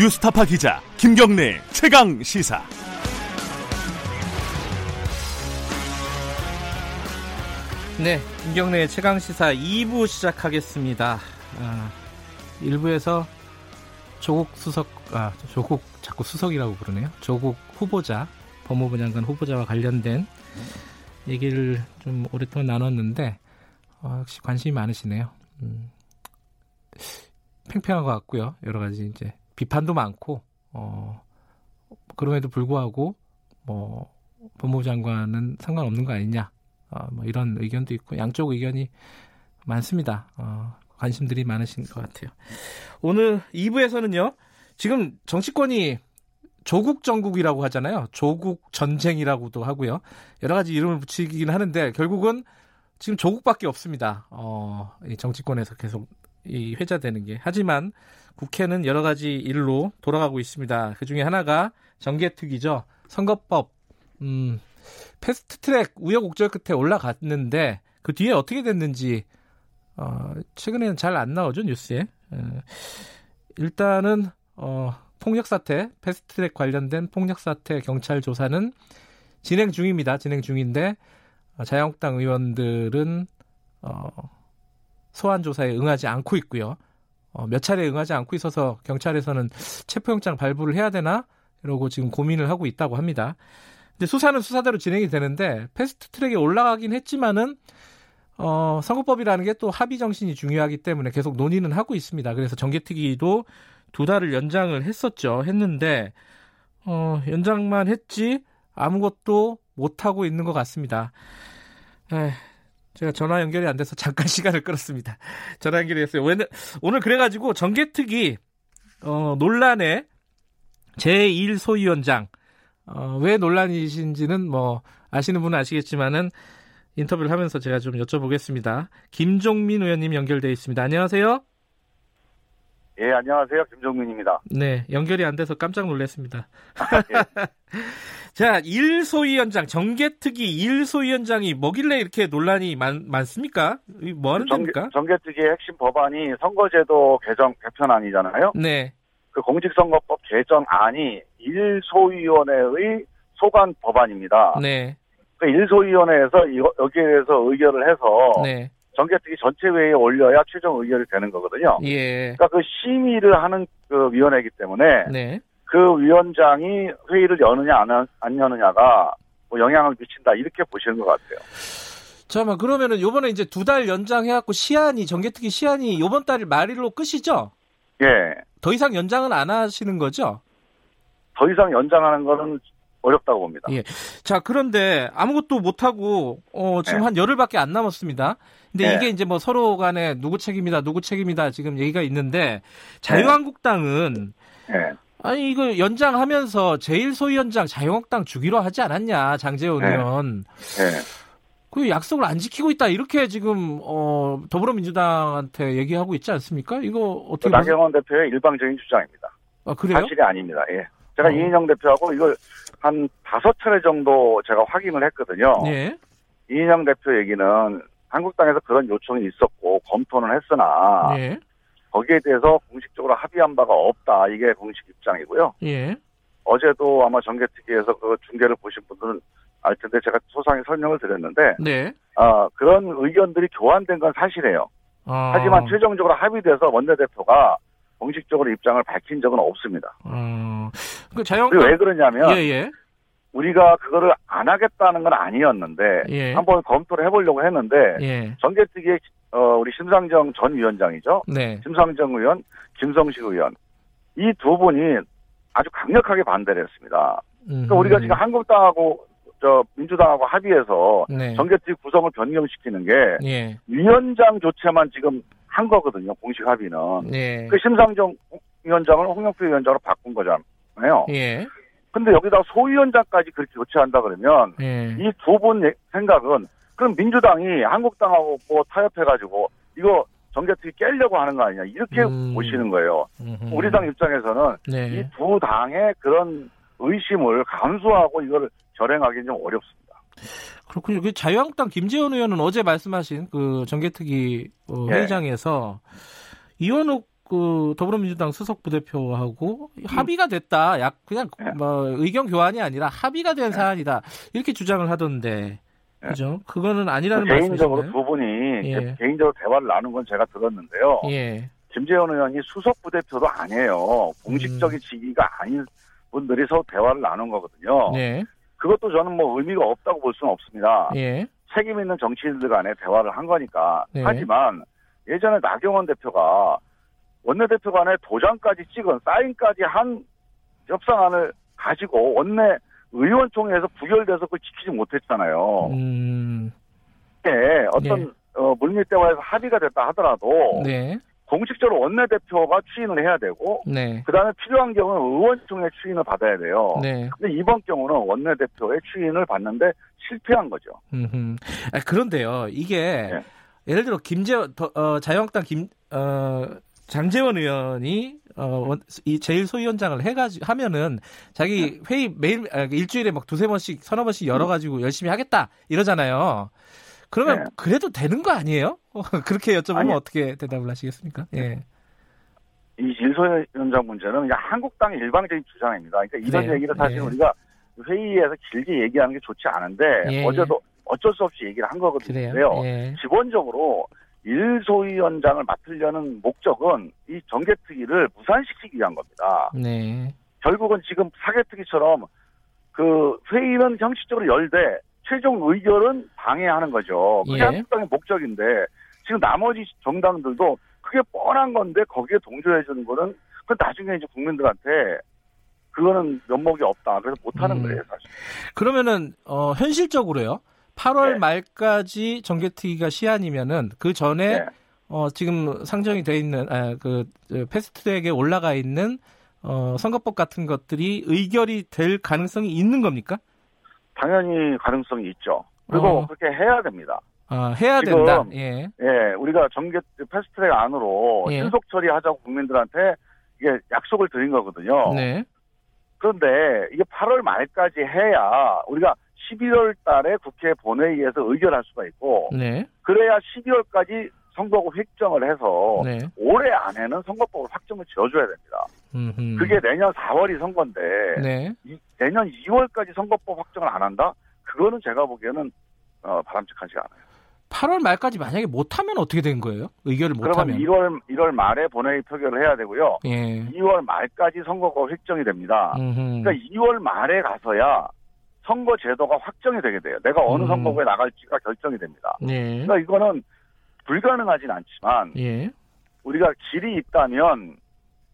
뉴스타파 기자 김경래 최강 시사. 네, 김경래 최강 시사 2부 시작하겠습니다. 아, 1부에서 조국 수석, 아 조국 자꾸 수석이라고 부르네요. 조국 후보자, 법무부 장관 후보자와 관련된 얘기를 좀 오랫동안 나눴는데 어, 역시 관심이 많으시네요. 음, 팽팽한 것 같고요. 여러 가지 이제 비판도 많고 어, 그럼에도 불구하고 뭐 법무부 장관은 상관없는 거 아니냐 어, 뭐 이런 의견도 있고 양쪽 의견이 많습니다. 어, 관심들이 많으신 것 같아요. 오늘 2부에서는요. 지금 정치권이 조국 정국이라고 하잖아요. 조국 전쟁이라고도 하고요. 여러 가지 이름을 붙이긴 하는데 결국은 지금 조국밖에 없습니다. 어, 이 정치권에서 계속 이 회자되는 게. 하지만 국회는 여러 가지 일로 돌아가고 있습니다. 그 중에 하나가 정개특위죠. 선거법. 음, 패스트트랙 우여곡절 끝에 올라갔는데 그 뒤에 어떻게 됐는지 어, 최근에는 잘 안 나오죠 뉴스에. 에, 일단은 어, 폭력 사태, 패스트트랙 관련된 폭력 사태 경찰 조사는 진행 중입니다. 진행 중인데 어, 자유한국당 의원들은 어, 소환 조사에 응하지 않고 있고요. 어, 몇 차례 응하지 않고 있어서 경찰에서는 체포영장 발부를 해야 되나 이러고 지금 고민을 하고 있다고 합니다. 근데 수사는 수사대로 진행이 되는데 패스트트랙에 올라가긴 했지만은 어, 선거법이라는 게 또 합의 정신이 중요하기 때문에 계속 논의는 하고 있습니다. 그래서 정개특위도 두 달을 연장을 했었죠. 했는데 어, 연장만 했지 아무것도 못 하고 있는 것 같습니다. 에, 제가 전화 연결이 안 돼서 잠깐 시간을 끌었습니다. 전화 연결이 했어요. 오늘, 오늘 그래가지고 정개특위 어, 논란에 제1 소위원장 어, 왜 논란이신지는 뭐 아시는 분은 아시겠지만은 인터뷰를 하면서 제가 좀 여쭤보겠습니다. 김종민 의원님 연결돼 있습니다. 안녕하세요. 예, 안녕하세요. 김종민입니다. 네, 연결이 안 돼서 깜짝 놀랐습니다. 자, 일소위원장, 정개특위 일소위원장이 뭐길래 이렇게 논란이 많, 많습니까? 뭐 하는 정개, 겁니까? 정개특위의 핵심 법안이 선거제도 개정 개편안이잖아요. 네, 그 공직선거법 개정안이 일소위원회의 소관 법안입니다. 네, 그 일소위원회에서 이거- 여기에 대해서 의결을 해서 네, 정개특위 전체 회의에 올려야 최종 의결이 되는 거거든요. 예, 그러니까 그 심의를 하는 그 위원회이기 때문에 네, 그 위원장이 회의를 여느냐 안, 하- 안 여느냐가 뭐 영향을 미친다 이렇게 보시는 것 같아요. 잠깐만 그러면은 요번에 이제 두 달 연장해갖고 시한이 정개특위 시한이 요번 달 말일로 끝이죠? 예. 더 이상 연장은 안 하시는 거죠? 더 이상 연장하는 거는 어렵다고 봅니다. 예. 자, 그런데 아무것도 못하고, 어, 지금 네. 한 열흘밖에 안 남았습니다. 근데 네. 이게 이제 뭐 서로 간에 누구 책임이다, 누구 책임이다 지금 얘기가 있는데, 자유한국당은, 예. 아니, 이거 연장하면서 제1소위원장 자유한국당 주기로 하지 않았냐, 장재원 네. 의원. 예. 그 약속을 안 지키고 있다, 이렇게 지금, 어, 더불어민주당한테 얘기하고 있지 않습니까? 이거 그 어떻게. 보세요? 나경원 대표의 일방적인 주장입니다. 아, 그래요? 사실이 아닙니다. 예. 제가 어. 이인영 대표하고 이걸 한 다섯 차례 정도 제가 확인을 했거든요. 예. 이인영 대표 얘기는 한국당에서 그런 요청이 있었고 검토는 했으나 예. 거기에 대해서 공식적으로 합의한 바가 없다. 이게 공식 입장이고요. 예. 어제도 아마 정개특위에서 그 중계를 보신 분들은 알 텐데 제가 소상히 설명을 드렸는데 네. 아, 그런 의견들이 교환된 건 사실이에요. 어, 하지만 최종적으로 합의돼서 원내대표가 공식적으로 입장을 밝힌 적은 없습니다. 어, 그 자유한국당. 왜 그러냐면 예, 예. 우리가 그거를 안 하겠다는 건 아니었는데 예. 한번 검토를 해보려고 했는데 예. 정개특위의 어, 우리 심상정 전 위원장이죠. 네. 심상정 의원, 김성식 의원 이 두 분이 아주 강력하게 반대를 했습니다. 그러니까 음. 우리가 지금 한국당하고 저 민주당하고 합의해서 네. 정개특위 구성을 변경시키는 게 예. 위원장 조체만 지금 한 거거든요. 공식 합의는. 네. 그 심상정 위원장을 홍영표 위원장으로 바꾼 거잖아요. 예. 근데 여기다 소위원장까지 그렇게 교체한다 그러면 예. 이두 분 생각은 그럼 민주당이 한국당하고 뭐 타협해가지고 이거 정개특위 깨려고 하는 거 아니냐 이렇게 음. 보시는 거예요. 음흠. 우리 당 입장에서는 네. 이두 당의 그런 의심을 감수하고 이걸 결행하기는 좀 어렵습니다. 그렇군요. 그 자유한국당 김재원 의원은 어제 말씀하신 그 정개특위 어, 예. 회의장에서 이원욱 그 더불어민주당 수석 부대표하고 합의가 됐다. 약 그냥 네. 뭐 의견 교환이 아니라 합의가 된 사안이다. 이렇게 주장을 하던데. 네. 그죠? 그거는 아니라는 개인적으로 말씀이신가요? 두 분이 예. 개인적으로 대화를 나눈 건 제가 들었는데요. 예. 김재원 의원이 수석 부대표도 아니에요. 공식적인 음. 직위가 아닌 분들이 서로 대화를 나눈 거거든요. 네. 그것도 저는 뭐 의미가 없다고 볼 수는 없습니다. 예. 책임 있는 정치인들 간에 대화를 한 거니까. 네. 하지만 예전에 나경원 대표가 원내대표 간에 도장까지 찍은 사인까지 한 협상안을 가지고 원내 의원총회에서 부결돼서 그걸 지키지 못했잖아요. 음. 이게 어떤 네. 어, 물밑 대화에서 합의가 됐다 하더라도 네. 공식적으로 원내대표가 추인을 해야 되고 네. 그다음에 필요한 경우는 의원총회 추인을 받아야 돼요. 네. 근데 이번 경우는 원내대표의 추인을 받는데 실패한 거죠. 음흠. 아, 그런데요, 이게 네. 예를 들어 김재 더- 어, 자유한국당 김 어, 장재원 의원이 어, 원- 이 제일 소위원장을 해가지고 하면은 자기 회의 매일 아, 일주일에 막 두세 번씩 서너 번씩 열어가지고 열심히 하겠다 이러잖아요. 그러면 네. 그래도 되는 거 아니에요? 그렇게 여쭤보면 아니. 어떻게 대답을 하시겠습니까? 예. 이 일소위원장 문제는 그냥 한국당의 일방적인 주장입니다. 그러니까 이런 그래요? 얘기를 사실 예. 우리가 회의에서 길게 얘기하는 게 좋지 않은데 예, 어제도 어쩔 수 없이 얘기를 한 거거든요. 그래요. 예. 기본적으로 일소위원장을 맡으려는 목적은 이 정개특위를 무산시키기 위한 겁니다. 네. 결국은 지금 사개특위처럼 그 회의는 형식적으로 열되 최종 의결은 방해하는 거죠. 그게 예. 한국당의 목적인데 지금 나머지 정당들도 그게 뻔한 건데 거기에 동조해 주는 거는 그 나중에 이제 국민들한테 그거는 면목이 없다. 그래서 못 하는 음. 거예요, 사실. 그러면은 어, 현실적으로요. 8월 네. 말까지 정개특위가 시한이면은 그 전에 네. 어, 지금 상정이 돼 있는 아, 그 저, 패스트트랙에 올라가 있는 어, 선거법 같은 것들이 의결이 될 가능성이 있는 겁니까? 당연히 가능성이 있죠. 그리고 어. 그렇게 해야 됩니다. 아, 해야 지금- 된다. 예. 예, 우리가 정개 패스트트랙 안으로 예. 신속 처리하자고 국민들한테 이게 약속을 드린 거거든요. 네. 그런데 이게 8월 말까지 해야 우리가 11월 달에 국회 본회의에서 의결할 수가 있고 네. 그래야 12월까지 선거구 획정을 해서 네. 올해 안에는 선거법을 확정을 지어줘야 됩니다. 음흠. 그게 내년 4월이 선거인데 네. 이- 내년 2월까지 선거법 확정을 안 한다? 그거는 제가 보기에는 어, 바람직하지 않아요. 8월 말까지 만약에 못 하면 어떻게 된 거예요? 의결을 못 그러면 하면. 1월 1월 말에 본회의 표결을 해야 되고요. 예. 2월 말까지 선거가 획정이 됩니다. 음흠. 그러니까 2월 말에 가서야 선거 제도가 확정이 되게 돼요. 내가 어느 음. 선거구에 나갈지가 결정이 됩니다. 예. 그러니까 이거는 불가능하진 않지만 예. 우리가 길이 있다면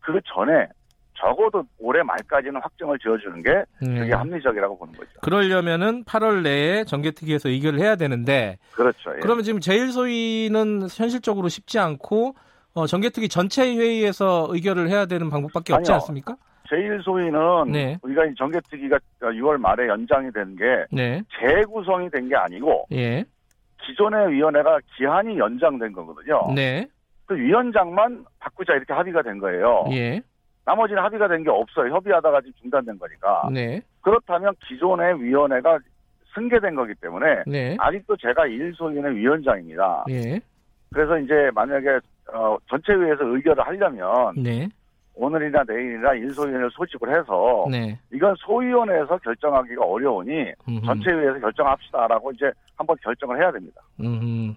그 전에 적어도 올해 말까지는 확정을 지어주는 게 예. 되게 합리적이라고 보는 거죠. 그러려면은 8월 내에 정개특위에서 의결을 해야 되는데 그렇죠. 예. 그러면 지금 제일 소위는 현실적으로 쉽지 않고 어, 정개특위 전체 회의에서 의결을 해야 되는 방법밖에 없지 아니요. 않습니까? 제일 소위는 네. 우리가 이 정개특위가 6월 말에 연장이 된 게 네. 재구성이 된 게 아니고 예. 기존의 위원회가 기한이 연장된 거거든요. 네. 그 위원장만 바꾸자 이렇게 합의가 된 거예요. 예. 나머지는 합의가 된 게 없어요. 협의하다가 지금 중단된 거니까. 네. 그렇다면 기존의 위원회가 승계된 거기 때문에 네. 아직도 제가 일소위원회 위원장입니다. 예. 그래서 이제 만약에 어, 전체회의에서 의결을 하려면 네. 오늘이나 내일이나 일소위원회를 소집을 해서 네. 이건 소위원회에서 결정하기가 어려우니 음흠. 전체회의에서 결정합시다라고 이제 한번 결정을 해야 됩니다. 음.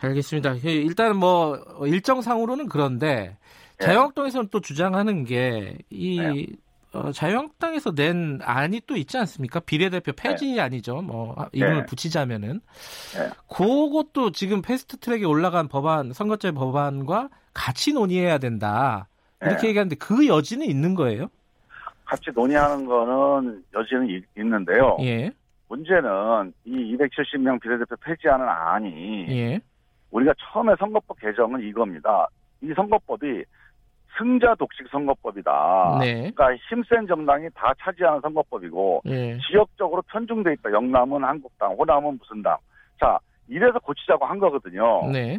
알겠습니다. 예, 일단은 뭐 일정상으로는 그런데 예. 자유한국당에서는 또 주장하는 게이 네. 어, 자유한국당에서 낸 안이 또 있지 않습니까? 비례대표 폐지 아니죠. 뭐 아, 이름을 네. 붙이자면은 네. 그것도 지금 패스트트랙에 올라간 법안 선거제 법안과 같이 논의해야 된다. 이렇게 네. 얘기하는데 그 여지는 있는 거예요? 같이 논의하는 거는 여지는 이- 있는데요. 예, 문제는 이 270명 비례대표 폐지하는 안이 예, 우리가 처음에 선거법 개정은 이겁니다. 이 선거법이 승자 독식 선거법이다. 네, 그러니까 힘센 정당이 다 차지하는 선거법이고 예, 지역적으로 편중돼 있다. 영남은 한국당, 호남은 무슨 당. 자, 이래서 고치자고 한 거거든요. 네,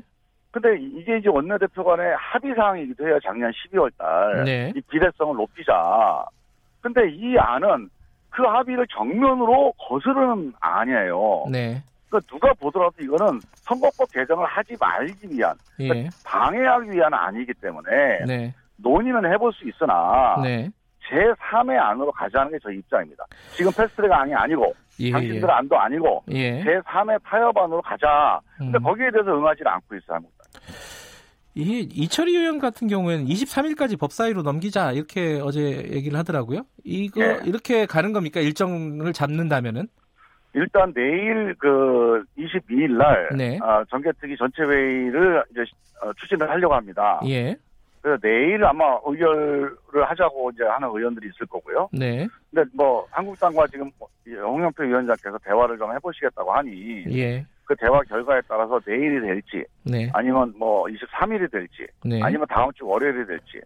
근데 이게 이제 원내대표 간의 합의 사항이기도 해요. 작년 12월 달. 네. 이 비례성을 높이자. 근데 이 안은 그 합의를 정면으로 거스르는 안이에요. 네, 그 누가 보더라도 이거는 선거법 개정을 하지 말기 위한 예. 방해하기 위한 아니기 때문에 네. 논의는 해볼 수 있으나 네. 제3의 안으로 가자는 게 저희 입장입니다. 지금 패스트트랙 안이 아니고 예. 예. 당신들 안도 아니고 예. 제3의 타협안으로 가자. 근데 음. 거기에 대해서 응하지 않고 있어요. 이 이철희 의원 같은 경우에는 23일까지 법사위로 넘기자 이렇게 어제 얘기를 하더라고요. 이거 예. 이렇게 가는 겁니까? 일정을 잡는다면은? 일단 내일 그 22일 날 네. 아, 정개특위 전체 회의를 이제 어, 추진을 하려고 합니다. 예. 그래서 내일 아마 의결을 하자고 이제 하는 의원들이 있을 거고요. 네. 근데 뭐 한국당과 지금 뭐이 홍영표 위원장께서 대화를 좀 해보시겠다고 하니 예. 그 대화 결과에 따라서 내일이 될지 네. 아니면 뭐 23일이 될지 네. 아니면 다음 주 월요일이 될지.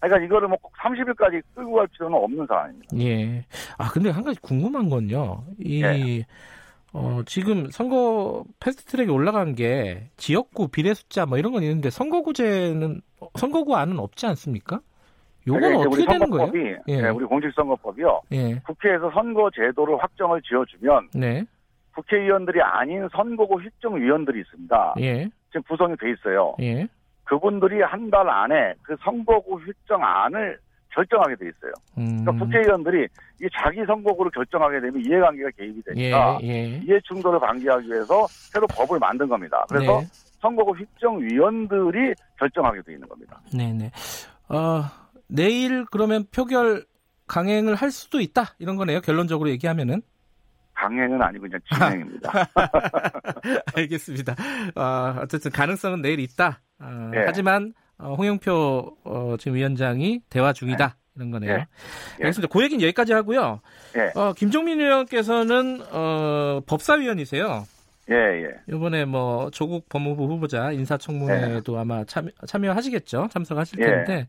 그러니까 이거를 뭐 꼭 30일까지 끌고 갈 필요는 없는 상황입니다. 예. 아, 근데 한 가지 궁금한 건요. 이, 예. 어, 지금 선거 패스트 트랙에 올라간 게 지역구 비례 숫자 뭐 이런 건 있는데 선거구제는, 선거구 안은 없지 않습니까? 요건 그러니까 어떻게 되는 거예요? 예. 네, 우리 공직선거법이요. 예. 국회에서 선거 제도를 확정을 지어주면 네. 국회의원들이 아닌 선거구 휘정위원들이 있습니다. 예. 지금 구성이 돼 있어요. 예. 그분들이 한 달 안에 그 선거구 휘정안을 결정하게 돼 있어요. 음. 그러니까 국회의원들이 이 자기 선거구를 결정하게 되면 이해관계가 개입이 예, 되니까 예. 이해 충돌을 방지하기 위해서 새로 법을 만든 겁니다. 그래서 네. 선거구 휘정위원들이 결정하게 돼 있는 겁니다. 네네. 어, 내일 그러면 표결 강행을 할 수도 있다. 이런 거네요. 결론적으로 얘기하면은. 강행은 아니고 그냥 진행입니다. 알겠습니다. 어, 어쨌든 가능성은 내일 있다. 어, 예. 하지만 어, 홍영표 어, 지금 위원장이 대화 중이다. 이런 거네요. 예. 예. 알겠습니다. 그 얘기는 여기까지 하고요. 예. 어, 김종민 의원께서는 어, 법사위원이세요. 예, 예. 이번에 뭐 조국 법무부 후보자 인사청문회도 아마 참여, 참여하시겠죠. 참석하실 예. 텐데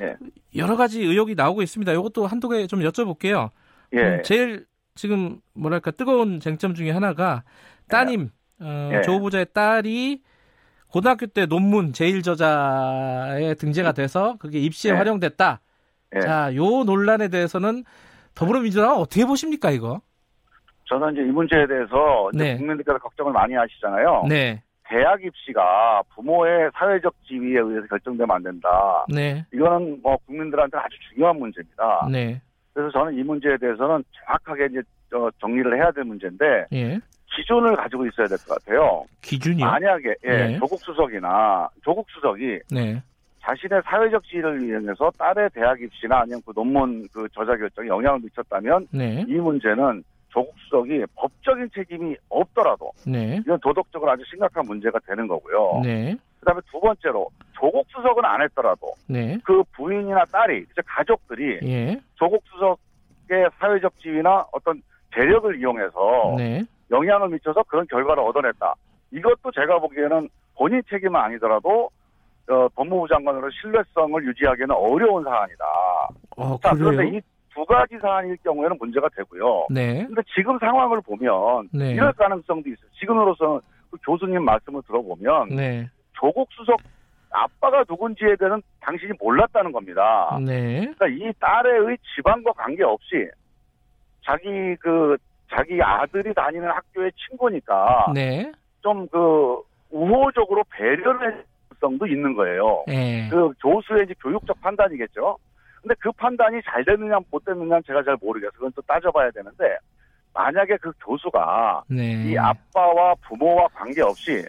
예. 여러 가지 의혹이 나오고 있습니다. 이것도 한두 개 좀 여쭤볼게요. 예. 음, 제일 지금 뭐랄까 뜨거운 쟁점 중에 하나가 따님 어, 예. 조 후보자의 딸이 고등학교 때 논문 제일 저자에 등재가 돼서 그게 입시에 예. 활용됐다. 예. 자, 요 논란에 대해서는 더불어민주당은 어떻게 보십니까 이거? 저는 이제 이 문제에 대해서 이제 네. 국민들께서 걱정을 많이 하시잖아요. 네, 대학 입시가 부모의 사회적 지위에 의해서 결정되면 안 된다. 네, 이거는 뭐 국민들한테 아주 중요한 문제입니다. 네, 그래서 저는 이 문제에 대해서는 정확하게 이제 어, 정리를 해야 될 문제인데 예. 기준을 가지고 있어야 될 것 같아요. 기준이요? 만약에 예, 네. 조국 수석이나 조국 수석이 네, 자신의 사회적 지위를 이용해서 딸의 대학 입시나 아니면 그 논문 그 저자 결정에 영향을 미쳤다면 네, 이 문제는 조국 수석이 법적인 책임이 없더라도 네, 이건 도덕적으로 아주 심각한 문제가 되는 거고요. 네, 그다음에 두 번째로 조국 수석은 안 했더라도 네, 그 부인이나 딸이 이제 가족들이 예, 조국 수석의 사회적 지위나 어떤 재력을 이용해서 네, 영향을 미쳐서 그런 결과를 얻어냈다. 이것도 제가 보기에는 본인 책임은 아니더라도 어, 법무부 장관으로 신뢰성을 유지하기는 어려운 사안이다. 어 자? 그런데 이 두 가지 사안일 경우에는 문제가 되고요. 네, 근데 지금 상황을 보면 네. 이럴 가능성도 있어요. 지금으로서는 그 교수님 말씀을 들어보면 네, 조국 수석 아빠가 누군지에 대해서는 당신이 몰랐다는 겁니다. 네, 그러니까 이 딸의 집안과 관계없이 자기 그 자기 아들이 다니는 학교의 친구니까 네, 좀그 우호적으로 배려를 할 가능성도 있는 거예요. 예, 그 교수의 이제 교육적 판단이겠죠. 근데 그 판단이 잘 됐느냐 못 됐느냐는 제가 잘 모르겠어요. 그건 또 따져봐야 되는데 만약에 그 교수가 네, 이 아빠와 부모와 관계없이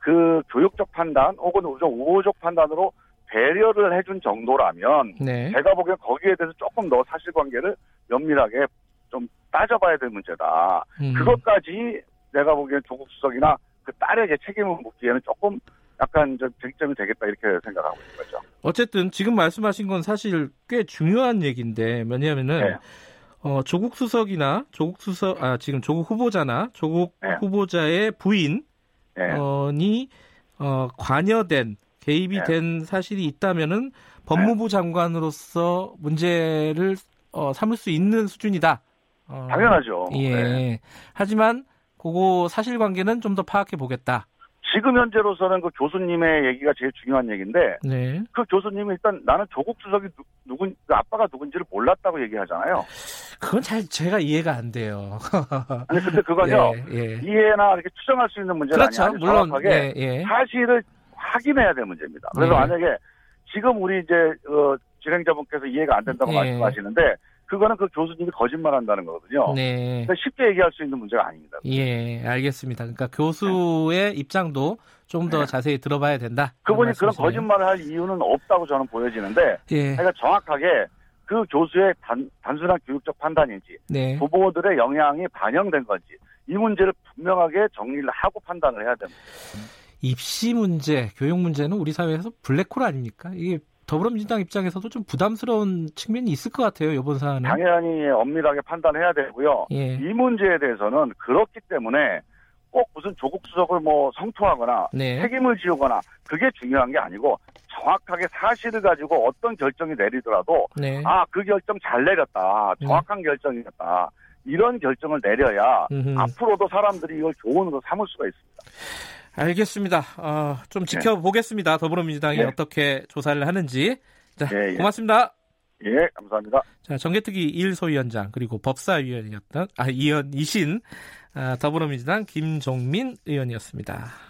그 교육적 판단 혹은 좀 우호적 판단으로 배려를 해준 정도라면 네, 제가 보기엔 거기에 대해서 조금 더 사실관계를 면밀하게 좀 따져봐야 될 문제다. 음, 그것까지 내가 보기엔 조국 수석이나 그 딸에게 책임을 묻기에는 조금 약간 좀 쟁점이 되겠다 이렇게 생각하고 있는 거죠. 어쨌든 지금 말씀하신 건 사실 꽤 중요한 얘기인데 뭐냐면은 네. 어, 조국 수석이나 조국 수석 아 지금 조국 후보자나 조국 네. 후보자의 부인 이 예. 어, 관여된 개입이 네. 된 사실이 있다면은 법무부 장관으로서 문제를 어, 삼을 수 있는 수준이다. 어, 당연하죠. 예. 네. 하지만 그거 사실관계는 좀 더 파악해 보겠다. 지금 현재로서는 그 교수님의 얘기가 제일 중요한 얘기인데 네. 그 교수님이 일단 나는 조국 수석이 누, 누군 그 아빠가 누군지를 몰랐다고 얘기하잖아요. 그건 잘 제가 이해가 안 돼요. 아니 근데 그건요 예, 예. 이해나 이렇게 추정할 수 있는 문제는 그렇죠. 아니에요. 물론 정확하게 예, 예. 사실을 확인해야 될 문제입니다. 그래서 예. 만약에 지금 우리 이제 어, 진행자분께서 이해가 안 된다고 예. 말씀하시는데 그거는 그 교수님이 거짓말한다는 거거든요. 네. 그러니까 쉽게 얘기할 수 있는 문제가 아닙니다. 예, 알겠습니다. 그러니까 교수의 입장도 좀더 네. 자세히 들어봐야 된다. 그분이 그런. 거짓말을 할 이유는 없다고 저는 보여지는데 예, 그러니까 정확하게 그 교수의 단, 단순한 교육적 판단인지 네. 부모들의 영향이 반영된 건지 이 문제를 분명하게 정리를 하고 판단을 해야 됩니다. 입시 문제, 교육 문제는 우리 사회에서 블랙홀 아닙니까? 이게 더불어민주당 입장에서도 좀 부담스러운 측면이 있을 것 같아요. 이번 사안은. 당연히 엄밀하게 판단해야 되고요. 예, 이 문제에 대해서는 그렇기 때문에 꼭 무슨 조국 수석을 뭐 성토하거나 네, 책임을 지우거나 그게 중요한 게 아니고 정확하게 사실을 가지고 어떤 결정이 내리더라도 네. 아그 결정 잘 내렸다 정확한 결정이었다 이런 결정을 내려야 음흠. 앞으로도 사람들이 이걸 좋은 거 삼을 수가 있습니다. 알겠습니다. 어, 좀 지켜보겠습니다. 더불어민주당이 네. 어떻게 조사를 하는지. 자, 예, 예. 고맙습니다. 예, 감사합니다. 자, 정개특위 1 소위원장 그리고 법사위원이었던 아, 이현 이신 아, 더불어민주당 김종민 의원이었습니다.